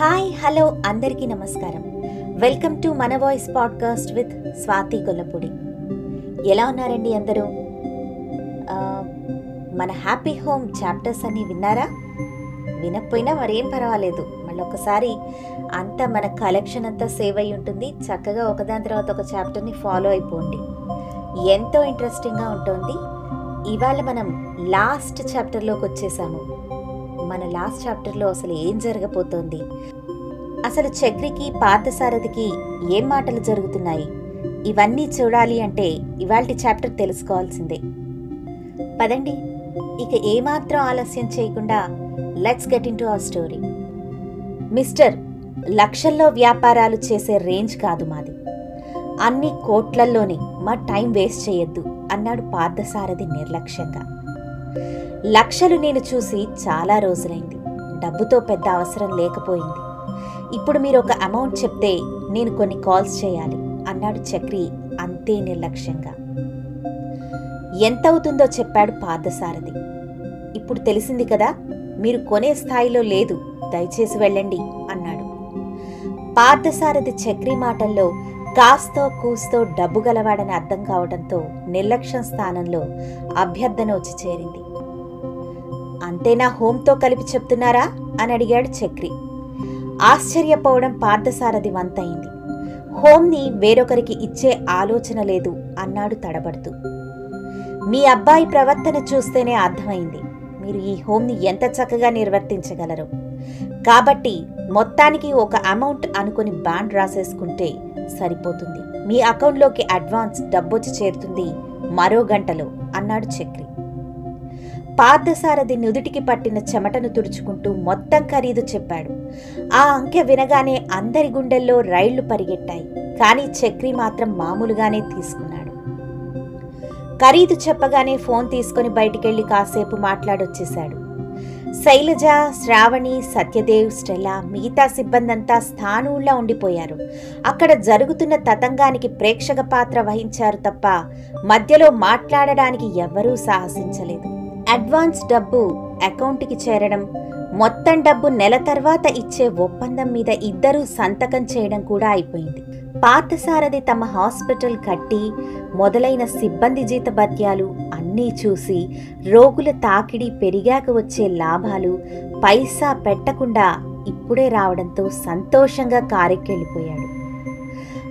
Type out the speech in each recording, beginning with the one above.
Hi hello అందరికీ నమస్కారం. Welcome to మన voice podcast with Swathi Gollapudi. ఎలా ఉన్నారండి అందరూ? మన హ్యాపీ హోమ్ చాప్టర్స్ అన్ని విన్నారా? వినకపోయినా మరేం పర్వాలేదు. మళ్ళీ ఒకసారి అంతా మన కలెక్షన్ అంతా సేవ్ అయి ఉంటుంది. చక్కగా ఒకదాని తర్వాత ఒక చాప్టర్ని ఫాలో అయిపోండి. ఎంతో ఇంట్రెస్టింగ్గా ఉంటుంది. ఇవాళ మనం లాస్ట్ చాప్టర్లోకి వచ్చేసాము మన లాస్ట్ చాప్టర్లో అసలు ఏం జరగబోతోంది? అసలు చక్రికి పార్థసారథికి ఏం మాటలు జరుగుతున్నాయి? ఇవన్నీ చూడాలి అంటే ఇవాల్టి చాప్టర్ తెలుసుకోవాల్సిందే. పదండి ఇక ఏమాత్రం ఆలస్యం చేయకుండా let's get into our story. Mister లక్షల్లో వ్యాపారాలు చేసే రేంజ్ కాదు మాది. అన్ని కోట్లల్లోనే మా టైం వేస్ట్ చేయొద్దు అన్నాడు పార్థసారథి నిర్లక్ష్యంగా. లక్షలు నేను చూసి చాలా రోజులైంది. డబ్బుతో పెద్ద అవసరం లేకపోయింది. ఇప్పుడు మీరు ఒక అమౌంట్ చెప్తే నేను కొన్ని కాల్స్ చేయాలి అన్నాడు చక్రి అంతే నిర్లక్ష్యంగా. ఎంత అవుతుందో చెప్పాడు పార్థసారథి. ఇప్పుడు తెలిసింది కదా మీరు కొనే స్థాయిలో లేదు దయచేసి వెళ్ళండి అన్నాడు. పార్థసారథి చక్రి మాటల్లో కాస్తో కూస్తో డబ్బు గలవాడని అర్థం కావడంతో నిర్లక్ష్యం స్థానంలో అభ్యర్థన వచ్చి చేరింది. అంతేనా హోంతో కలిపి చెప్తున్నారా? అని అడిగాడు చక్రి. ఆశ్చర్యపోవడం పార్థసారథి వంతయింది హోంని వేరొకరికి ఇచ్చే ఆలోచన లేదు అన్నాడు తడబడుతూ. మీ అబ్బాయి ప్రవర్తన చూస్తేనే అర్థమైంది. మీరు ఈ హోంని ఎంత చక్కగా నిర్వర్తించగలరు. కాబట్టి మొత్తానికి ఒక అమౌంట్ అనుకుని బాండ్ రాసేసుకుంటే సరిపోతుంది. మీ అకౌంట్లోకి అడ్వాన్స్ డబ్బొచ్చి చేరుతుంది మరో గంటలో అన్నాడు చక్రి. పార్థసారథి నుదుటికి పట్టిన చెమటను తుడుచుకుంటూ మొత్తం ఖరీదు చెప్పాడు. ఆ అంకె వినగానే అందరి గుండెల్లో రైళ్ళు పరిగెట్టాయి. కానీ చక్రి మాత్రం మామూలుగానే తీసుకున్నాడు. ఖరీదు చెప్పగానే ఫోన్ తీసుకుని బయటికెళ్ళి కాసేపు మాట్లాడొచ్చేశాడు. శైలజ శ్రావణి సత్యదేవ్ స్టెలా మిగతా సిబ్బందంతా స్థానూళ్ళా ఉండిపోయారు. అక్కడ జరుగుతున్న తతంగానికి ప్రేక్షక పాత్ర వహించారు తప్ప మధ్యలో మాట్లాడడానికి ఎవ్వరూ సాహసించలేదు. అడ్వాన్స్ డబ్బు అకౌంట్కి చేరడం మొత్తం డబ్బు నెల తర్వాత ఇచ్చే ఒప్పందం మీద ఇద్దరూ సంతకం చేయడం కూడా అయిపోయింది. పార్థసారథి తమ హాస్పిటల్ కట్టి మొదలైన సిబ్బంది జీతభత్యాలు అన్నీ చూసి రోగుల తాకిడి పెరిగాక వచ్చే లాభాలు పైసా పెట్టకుండా ఇప్పుడే రావడంతో సంతోషంగా కారెక్కెళ్ళిపోయాడు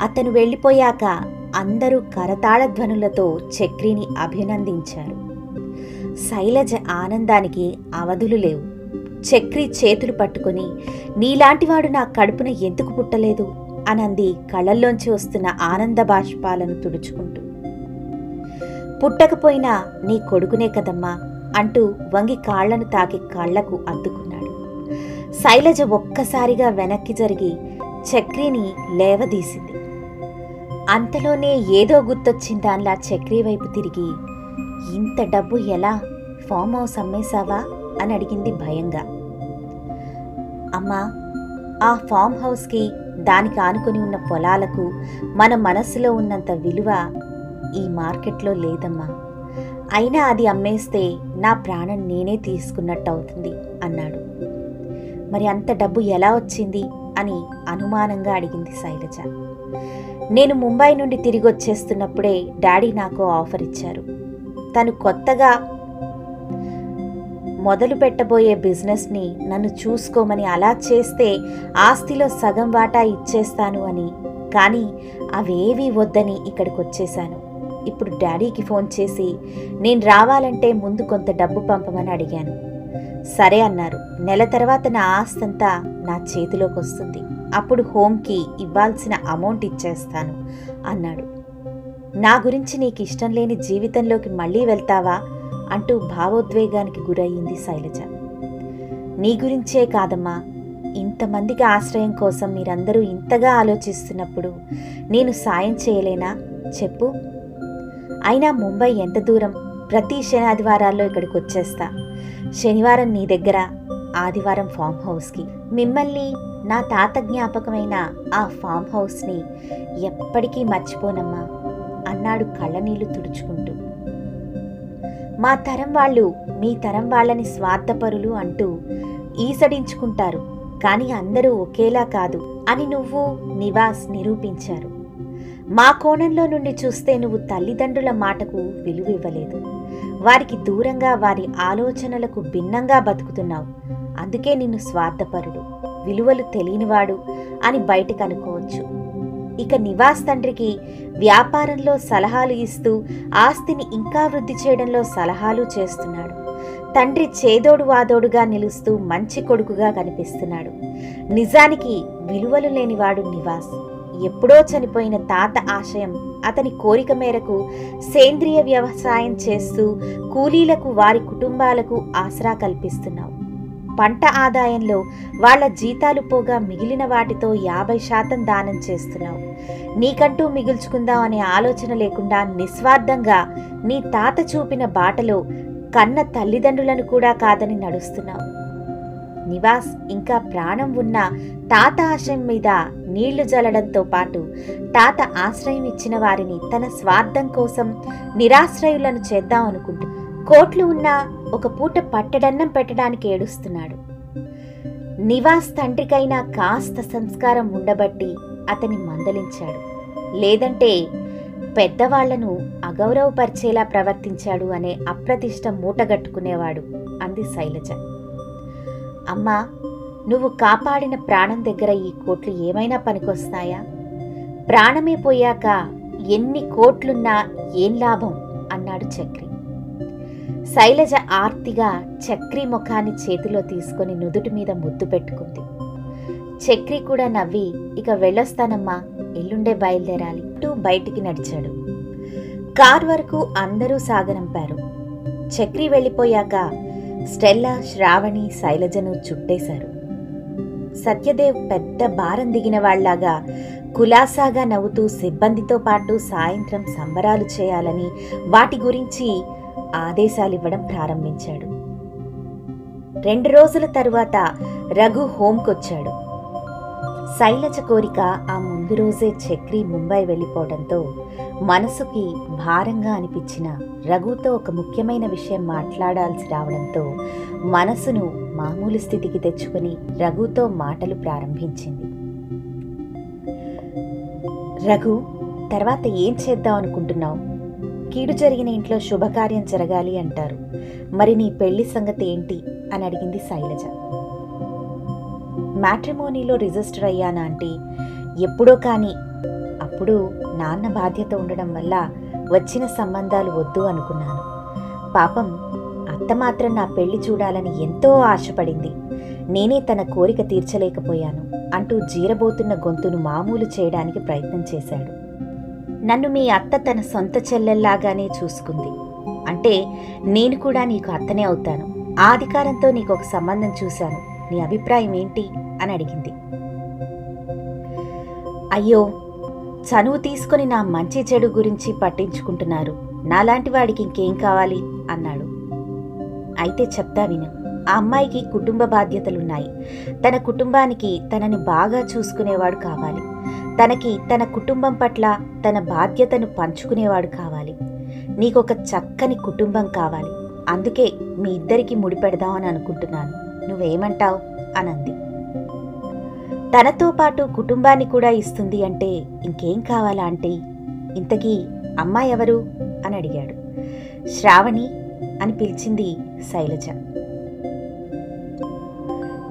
అతను వెళ్ళిపోయాక అందరూ కరతాళ ధ్వనులతో చక్రిని అభినందించారు. శైలజ ఆనందానికి అవధులు లేవు. చక్రి చేతులు పట్టుకుని నీలాంటివాడు నా కడుపున ఎందుకు పుట్టలేదు? అనంది కళ్ళల్లోంచి వస్తున్న ఆనంద బాష్పాలను తుడుచుకుంటూ. పుట్టకపోయినా నీ కొడుకునే కదమ్మా అంటూ వంగి కాళ్ళను తాకి కాళ్ళకు అద్దుకున్నాడు. శైలజ ఒక్కసారిగా వెనక్కి జరిగి చక్రిని లేవదీసింది. అంతలోనే ఏదో గుర్తొచ్చిన దానిలా చక్రి వైపు తిరిగి ఇంత డబ్బు ఎలా ఫామ్ హౌస్ అమ్మేశావా అని అడిగింది భయంగా. అమ్మా ఆ ఫామ్ హౌస్కి దానికి ఆనుకొని ఉన్న పొలాలకు మన మనస్సులో ఉన్నంత విలువ ఈ మార్కెట్లో లేదమ్మా. అయినా అది అమ్మేస్తే నా ప్రాణం నేనే తీసుకున్నట్టు అవుతుంది అన్నాడు. మరి అంత డబ్బు ఎలా వచ్చింది అని అనుమానంగా అడిగింది శైలజ. నేను ముంబై నుండి తిరిగి వచ్చేస్తున్నప్పుడే డాడీ నాకు ఆఫర్ ఇచ్చారు. తను కొత్తగా మొదలు పెట్టబోయే బిజినెస్ని నన్ను చూసుకోమని అలా చేస్తే ఆస్తిలో సగం వాటా ఇచ్చేస్తాను అని. కానీ అవేవీ వద్దని ఇక్కడికి వచ్చేశాను ఇప్పుడు డాడీకి ఫోన్ చేసి నేను రావాలంటే ముందు కొంత డబ్బు పంపమని అడిగాను. సరే అన్నారు. నెల తర్వాత నా ఆస్తంతా నా చేతిలోకి వస్తుంది అప్పుడు హోమ్కి ఇవ్వాల్సిన అమౌంట్ ఇచ్చేస్తాను అన్నాడు. నా గురించి నీకు ఇష్టం లేని జీవితంలోకి మళ్ళీ వెళ్తావా అంటూ భావోద్వేగానికి గురయ్యింది శైలజ. నీ గురించే కాదమ్మా. ఇంతమందికి ఆశ్రయం కోసం మీరందరూ ఇంతగా ఆలోచిస్తున్నప్పుడు నేను సాయం చేయలేనా? చెప్పు. అయినా ముంబై ఎంత దూరం? ప్రతి శనాదివారాల్లో ఇక్కడికి వచ్చేస్తా శనివారం నీ దగ్గర ఆదివారం ఫామ్ హౌస్కి. మిమ్మల్ని నా తాత జ్ఞాపకమైన ఆ ఫామ్ హౌస్ని ఎప్పటికీ మర్చిపోనమ్మా. అన్నాడు కళ్ళనీళ్ళు తుడుచుకుంటూ. మా తరం వాళ్ళు మీ తరం వాళ్ళని స్వార్థపరులు అంటూ ఈసడించుకుంటారు కానీ అందరూ ఒకేలా కాదు అని నువ్వు నివాస్ నిరూపించారు. మా కోణంలో నుండి చూస్తే నువ్వు తల్లిదండ్రుల మాటకు విలువ ఇవ్వలేదు. వారికి దూరంగా వారి ఆలోచనలకు భిన్నంగా బతుకుతున్నావు. అందుకే నిన్ను స్వార్థపరుడు విలువలు తెలియనివాడు అని బయటకు అనుకోవచ్చు. ఇక నివాస్ తండ్రికి వ్యాపారంలో సలహాలు ఇస్తూ ఆస్తిని ఇంకా వృద్ధి చేయడంలో సలహాలు చేస్తున్నాడు. తండ్రి చేదోడు వాదోడుగా నిలుస్తూ మంచి కొడుకుగా కనిపిస్తున్నాడు. నిజానికి విలువలు లేనివాడు నివాస్. ఎప్పుడో చనిపోయిన తాత ఆశయం అతని కోరిక మేరకు సేంద్రియ వ్యవసాయం చేస్తూ కూలీలకు వారి కుటుంబాలకు ఆసరా కల్పిస్తున్నావు. పంట ఆదాయంలో వాళ్ళ జీతాలు పోగా మిగిలిన వాటితో యాభై శాతం దానం చేస్తున్నావు. నీకంటూ మిగుల్చుకుందాం అనే ఆలోచన లేకుండా నిస్వార్థంగా నీ తాత చూపిన బాటలో కన్న తల్లిదండ్రులను కూడా కాదని నడుస్తున్నావు. నివాస్ ఇంకా ప్రాణం ఉన్న తాత ఆశయం మీద నీళ్ళు జల్లడంతో పాటు తాత ఆశ్రయం ఇచ్చిన వారిని తన స్వార్థం కోసం నిరాశ్రయులను చేద్దాం అనుకుంటున్నాడు కోట్లు ఉన్న ఒక పూట పట్టడన్నం పెట్టడానికి ఏడుస్తున్నాడు. నివాస్ తండ్రికైనా కాస్త సంస్కారం ఉండబట్టి అతని మందలించాడు. లేదంటే పెద్దవాళ్ళను అగౌరవపరిచేలా ప్రవర్తించాడు అనే అప్రతిష్ట మూటగట్టుకునేవాడు అంది శైలజ. అమ్మా నువ్వు కాపాడిన ప్రాణం దగ్గర ఈ కోట్లు ఏమైనా పనికొస్తాయా? ప్రాణమే పోయాక ఎన్ని కోట్లున్నా ఏం లాభం? అన్నాడు చక్రి. శైలజ ఆర్తిగా చక్రి ముఖాన్ని చేతిలో తీసుకొని నుదుటి మీద ముద్దు పెట్టుకుంది. చక్రి కూడా నవ్వి ఇక వెళ్ళొస్తానమ్మా ఎల్లుండే బయలుదేరాలి. అంటూ బయటికి నడిచాడు. కార్ వరకు అందరూ సాగనంపారు. చక్రి వెళ్ళిపోయాక స్టెల్లా శ్రావణి శైలజను చుట్టేశారు. సత్యదేవ్ పెద్ద భారం దిగిన వాళ్ళాగా కులాసాగా నవ్వుతూ సిబ్బందితో పాటు సాయంత్రం సంబరాలు చేయాలని వాటి గురించి ఆదేశాలివ్వడం ప్రారంభించాడు. రెండు రోజుల తరువాత రఘు హోంకొచ్చాడు. శైలజ కోరిక ఆ ముందు రోజే చక్రి ముంబై వెళ్ళిపోవడంతో మనసుకి భారంగా అనిపించిన రఘుతో ఒక ముఖ్యమైన విషయం మాట్లాడాల్సి రావడంతో మనసును మామూలు స్థితికి తెచ్చుకుని రఘుతో మాటలు ప్రారంభించింది. రఘు తర్వాత ఏం చేద్దాం అనుకుంటున్నావు? కీడు జరిగిన ఇంట్లో శుభకార్యం జరగాలి అంటారు. మరి నీ పెళ్ళి సంగతి ఏంటి? అని అడిగింది శైలజ. మ్యాట్రిమోనీలో రిజిస్టర్ అయ్యానా అంటే ఎప్పుడో కానీ అప్పుడు నాన్న బాధ్యత ఉండడం వల్ల వచ్చిన సంబంధాలు వద్దు అనుకున్నాను. పాపం అత్త మాత్రం నా పెళ్ళి చూడాలని ఎంతో ఆశపడింది. నేనే తన కోరిక తీర్చలేకపోయాను అంటూ జీరబోతున్న గొంతును మామూలు చేయడానికి ప్రయత్నం చేశాడు. నన్ను మీ అత్త తన సొంత చెల్లెల్లాగానే చూసుకుంది. అంటే నేను కూడా నీకు అత్తనే అవుతాను. ఆ అధికారంతో నీకు ఒక సంబంధం చూశాను. నీ అభిప్రాయం ఏంటి? అని అడిగింది. అయ్యో చనువు తీసుకుని నా మంచి చెడు గురించి పట్టించుకుంటున్నారు. నాలాంటి వాడికి ఇంకేం కావాలి? అన్నాడు. అయితే చెప్తా విను. ఆ అమ్మాయికి కుటుంబ బాధ్యతలున్నాయి. తన కుటుంబానికి తనని బాగా చూసుకునేవాడు కావాలి. తనకి తన కుటుంబం పట్ల తన బాధ్యతను పంచుకునేవాడు కావాలి. నీకొక చక్కని కుటుంబం కావాలి. అందుకే మీ ఇద్దరికి ముడిపెడదామని అనుకుంటున్నాను. నువ్వేమంటావు? అనంది. తనతో పాటు కుటుంబాన్ని కూడా ఇస్తుంది అంటే ఇంకేం కావాలా అంటే ఇంతకీ అమ్మాయి ఎవరు? అని అడిగాడు. శ్రావణి అని పిలిచింది శైలజ.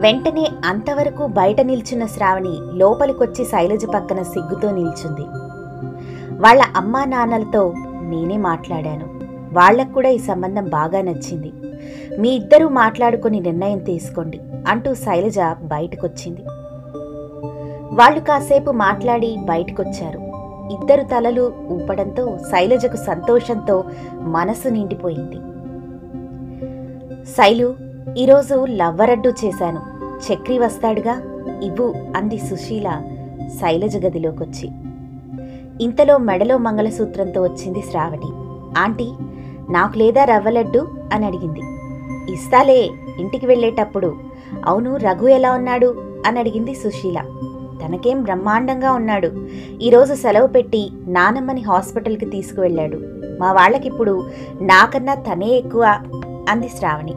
వెంటనే అంతవరకు బయట నిల్చున్న శ్రావణి లోపలికొచ్చి శైలజ పక్కన సిగ్గుతో నిల్చుంది. వాళ్ళ అమ్మా నాన్నలతో నేనే మాట్లాడాను. వాళ్ళకు కూడా ఈ సంబంధం బాగా నచ్చింది. మీ ఇద్దరూ మాట్లాడుకొని నిర్ణయం తీసుకోండి అంటూ శైలజ బయటకొచ్చింది. వాళ్ళు కాసేపు మాట్లాడి బయటకొచ్చారు. ఇద్దరు తలలు ఊపడంతో శైలజకు సంతోషంతో మనసు నిండిపోయింది. శైలు ఈరోజు లవ్వరడ్డు చేశాను. చక్రి వస్తాడుగా? ఇవ్వు అంది సుశీల శైలజ గదిలోకొచ్చి. ఇంతలో మెడలో మంగళసూత్రంతో వచ్చింది శ్రావణి. ఆంటీ నాకు లేదా రవ్వలడ్డు అని అడిగింది. ఇస్తాలే ఇంటికి వెళ్ళేటప్పుడు. అవును రఘు ఎలా ఉన్నాడు? అని అడిగింది సుశీల. తనకేం బ్రహ్మాండంగా ఉన్నాడు. ఈరోజు సెలవు పెట్టి నానమ్మని హాస్పిటల్కి తీసుకువెళ్ళాడు. మా వాళ్ళకిప్పుడు నాకన్నా తనే ఎక్కువ అంది శ్రావణి.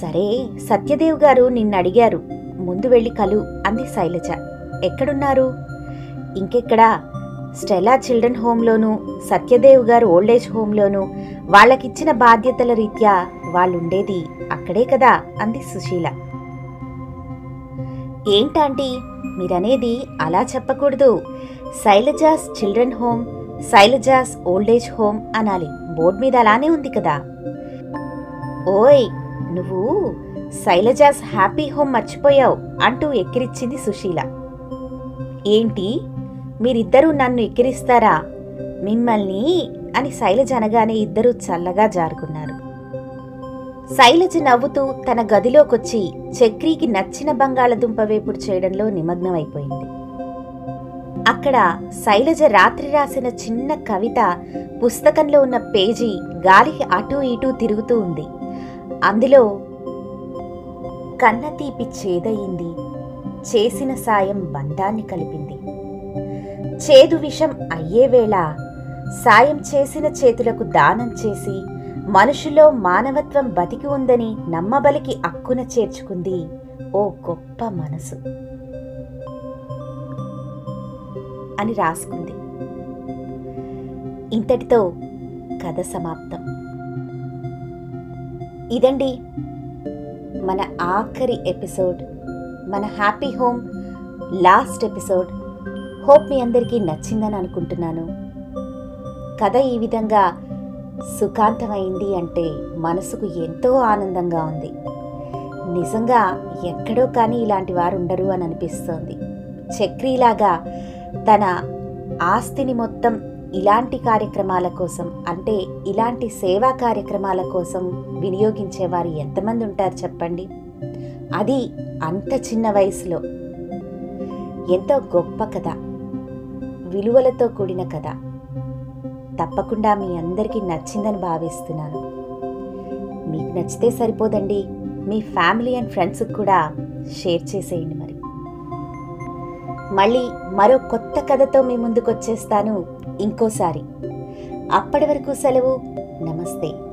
సరే సత్యదేవ్ గారు నిన్నడిగారు. ముందు వెళ్ళి కలు అంది శైలజ. ఎక్కడున్నారు? ఇంకెక్కడా? స్టెలా చిల్డ్రన్ హోంలోనూ సత్యదేవ్ గారు ఓల్డేజ్ హోంలోనూ వాళ్ళకిచ్చిన బాధ్యతల రీత్యా వాళ్ళుండేది అక్కడే కదా? అంది సుశీల. ఏంటాంటీ? మీరనేది అలా చెప్పకూడదు. Shailaja's children home Shailaja's old age home అనాలి. బోర్డు మీద అలానే ఉంది కదా. ఓయ్ నువ్వు శైలజాస్ హ్యాపీ హోమ్ మర్చిపోయావు అంటూ ఎక్కిరిచ్చింది సుశీల. ఏంటి? మీరిద్దరూ నన్ను ఎక్కిరిస్తారా? మిమ్మల్ని? అని శైలజ అనగానే ఇద్దరూ చల్లగా జారుకున్నారు. శైలజ నవ్వుతూ తన గదిలోకొచ్చి చక్రీకి నచ్చిన బంగాళదుంప వేపుడు చేయడంలో నిమగ్నమైపోయింది. అక్కడ శైలజ రాత్రి రాసిన చిన్న కవిత పుస్తకంలో ఉన్న పేజీ గాలికి అటూ ఇటూ తిరుగుతూ ఉంది. అందులో కన్న తీపి చేదయింది. చేసిన సాయం బంధాన్ని కలిపింది. చేదు విషం అయ్యేవేళ సాయం చేసిన చేతులకు దానం చేసి మనుషులో మానవత్వం బతికి ఉందని నమ్మబలికి అక్కున చేర్చుకుంది ఓ గొప్ప మనసు అని రాసుకుంది. ఇంతటితో కథ సమాప్తం. ఇదండి మన ఆఖరి ఎపిసోడ్ మన happy home last episode. Hope మీ అందరికీ నచ్చిందని అనుకుంటున్నాను. కథ ఈ విధంగా సుఖాంతమైంది అంటే మనసుకు ఎంతో ఆనందంగా ఉంది. నిజంగా ఎక్కడో కానీ ఇలాంటి వారు ఉండరు అని అనిపిస్తోంది. చక్రీలాగా తన ఆస్తిని మొత్తం ఇలాంటి కార్యక్రమాల కోసం అంటే ఇలాంటి సేవా కార్యక్రమాల కోసం వినియోగించేవారు ఎంతమంది ఉంటారు చెప్పండి? అది అంత చిన్న వయసులో. ఎంతో గొప్ప కథ. విలువలతో కూడిన కథ. తప్పకుండా మీ అందరికీ నచ్చిందని భావిస్తున్నాను. మీకు నచ్చితే సరిపోదండి. మీ ఫ్యామిలీ అండ్ ఫ్రెండ్స్కి కూడా షేర్ చేసేయండి మరి. మళ్ళీ మరో కొత్త కథతో మీ ముందుకు వచ్చేస్తాను ఇంకోసారి. అప్పటి వరకు సెలవు. నమస్తే.